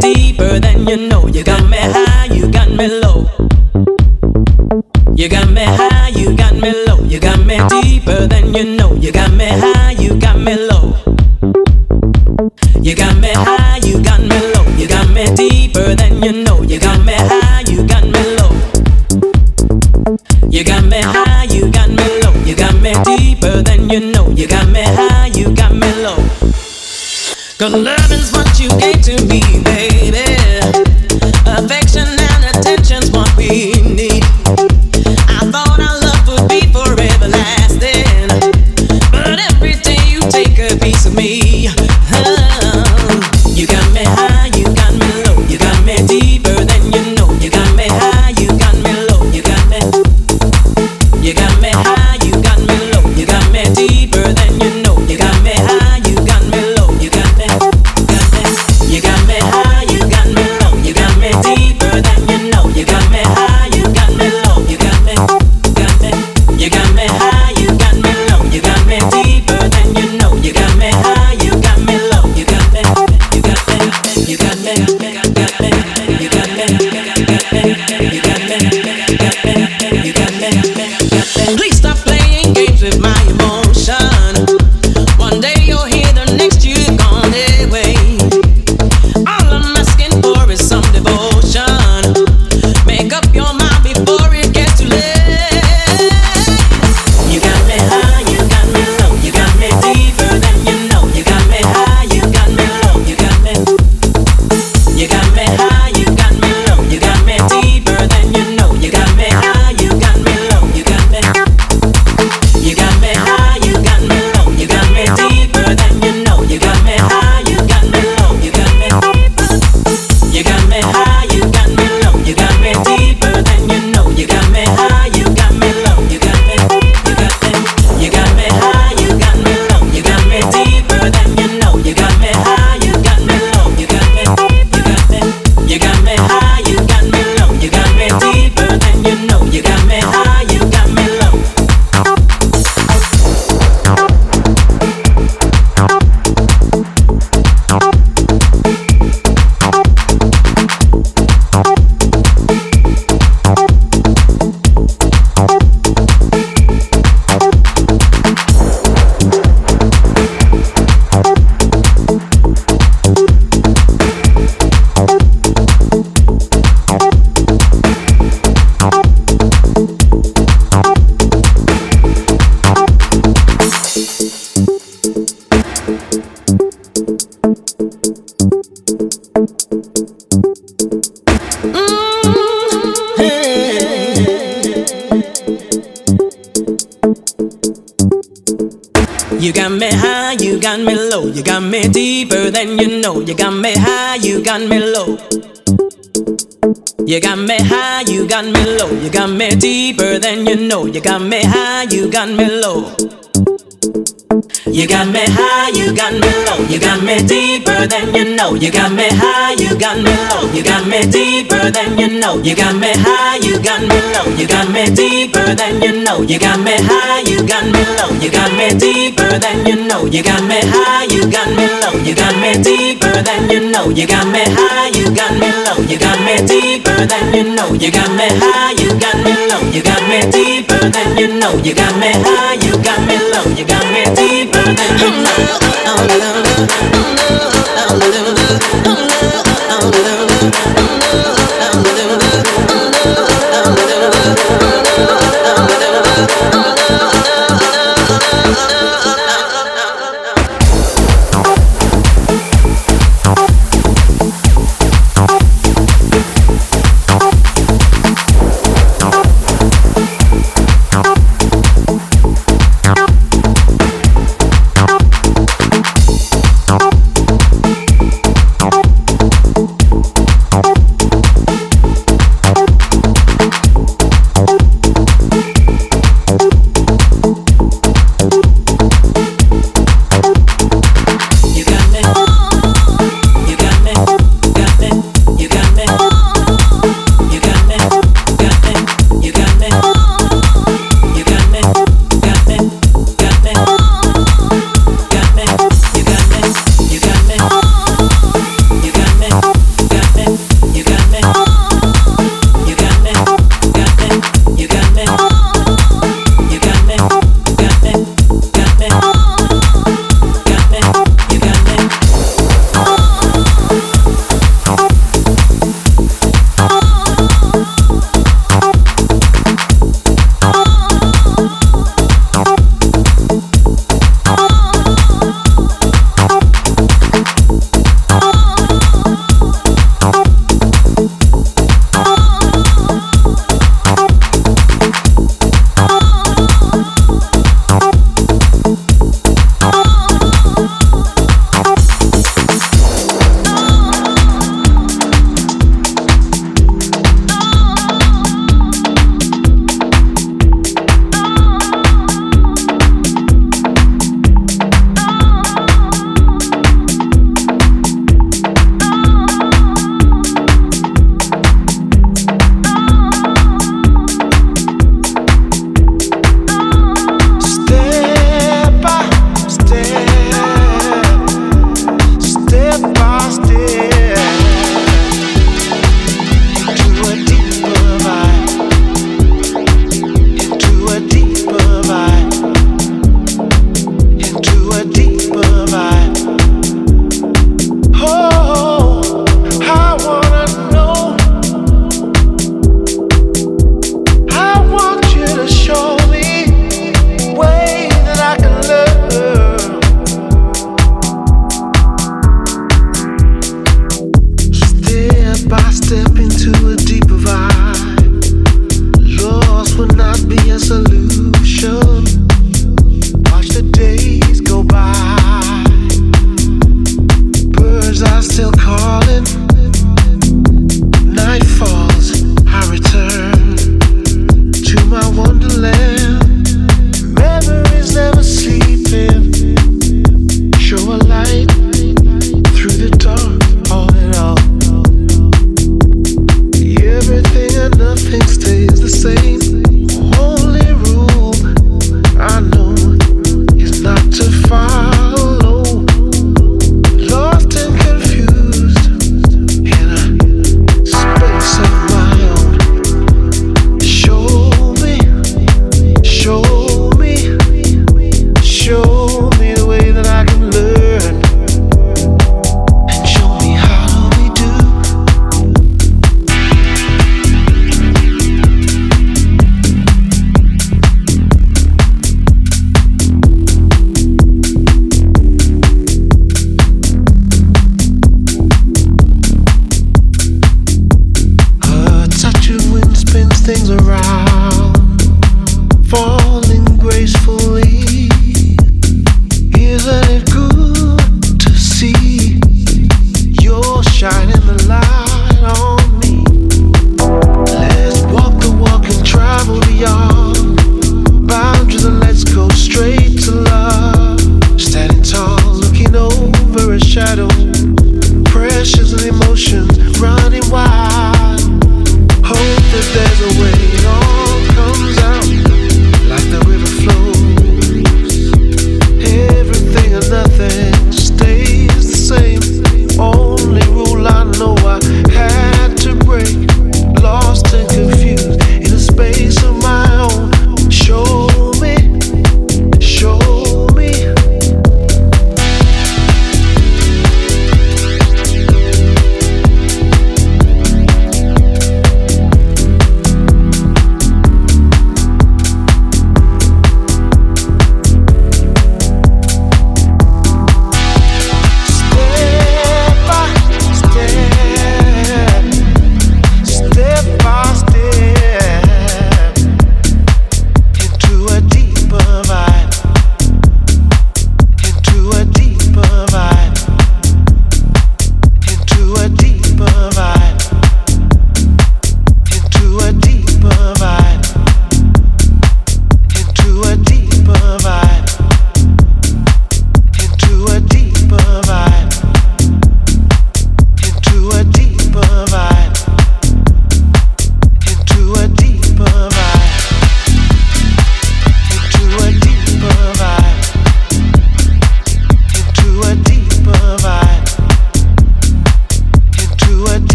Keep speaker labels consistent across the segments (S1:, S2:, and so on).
S1: deeper than you know. You got me high, you got me low. You got me high, you got me low. You got me deeper than you know. You got me high, you got me low. You got me high, you got me low. You got me deeper than you know. You got me high, you got me low. You got me high, you got me low. You got me deeper than you know. You got me Cause love is what you gave to me, baby. You got me high, you got me low. You got me high, you got me low. You got me deeper than you know. You got me high, you got me low. You got me deeper than you know. You got me high, you got me low. You got me deeper than you know. You got me high, you got me low. You got me deeper than you know. You got me high, you got me low. You got me deeper than you know. You got me high, you got me low. You got me deeper than you know. You got me high, you got me low. You got me deeper you know. You got me high, you got me low. You got me deeper than oh, you oh, oh,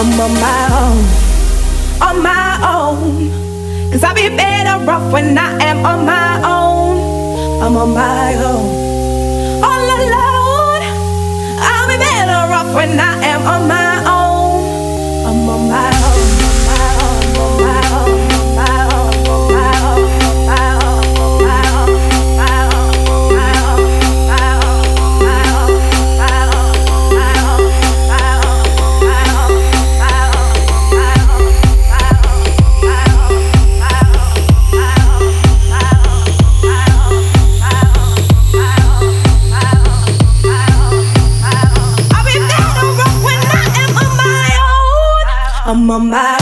S2: I'm on my own, on my own. Cause I'll be better off when I am on my own. I'm on my own. my mind.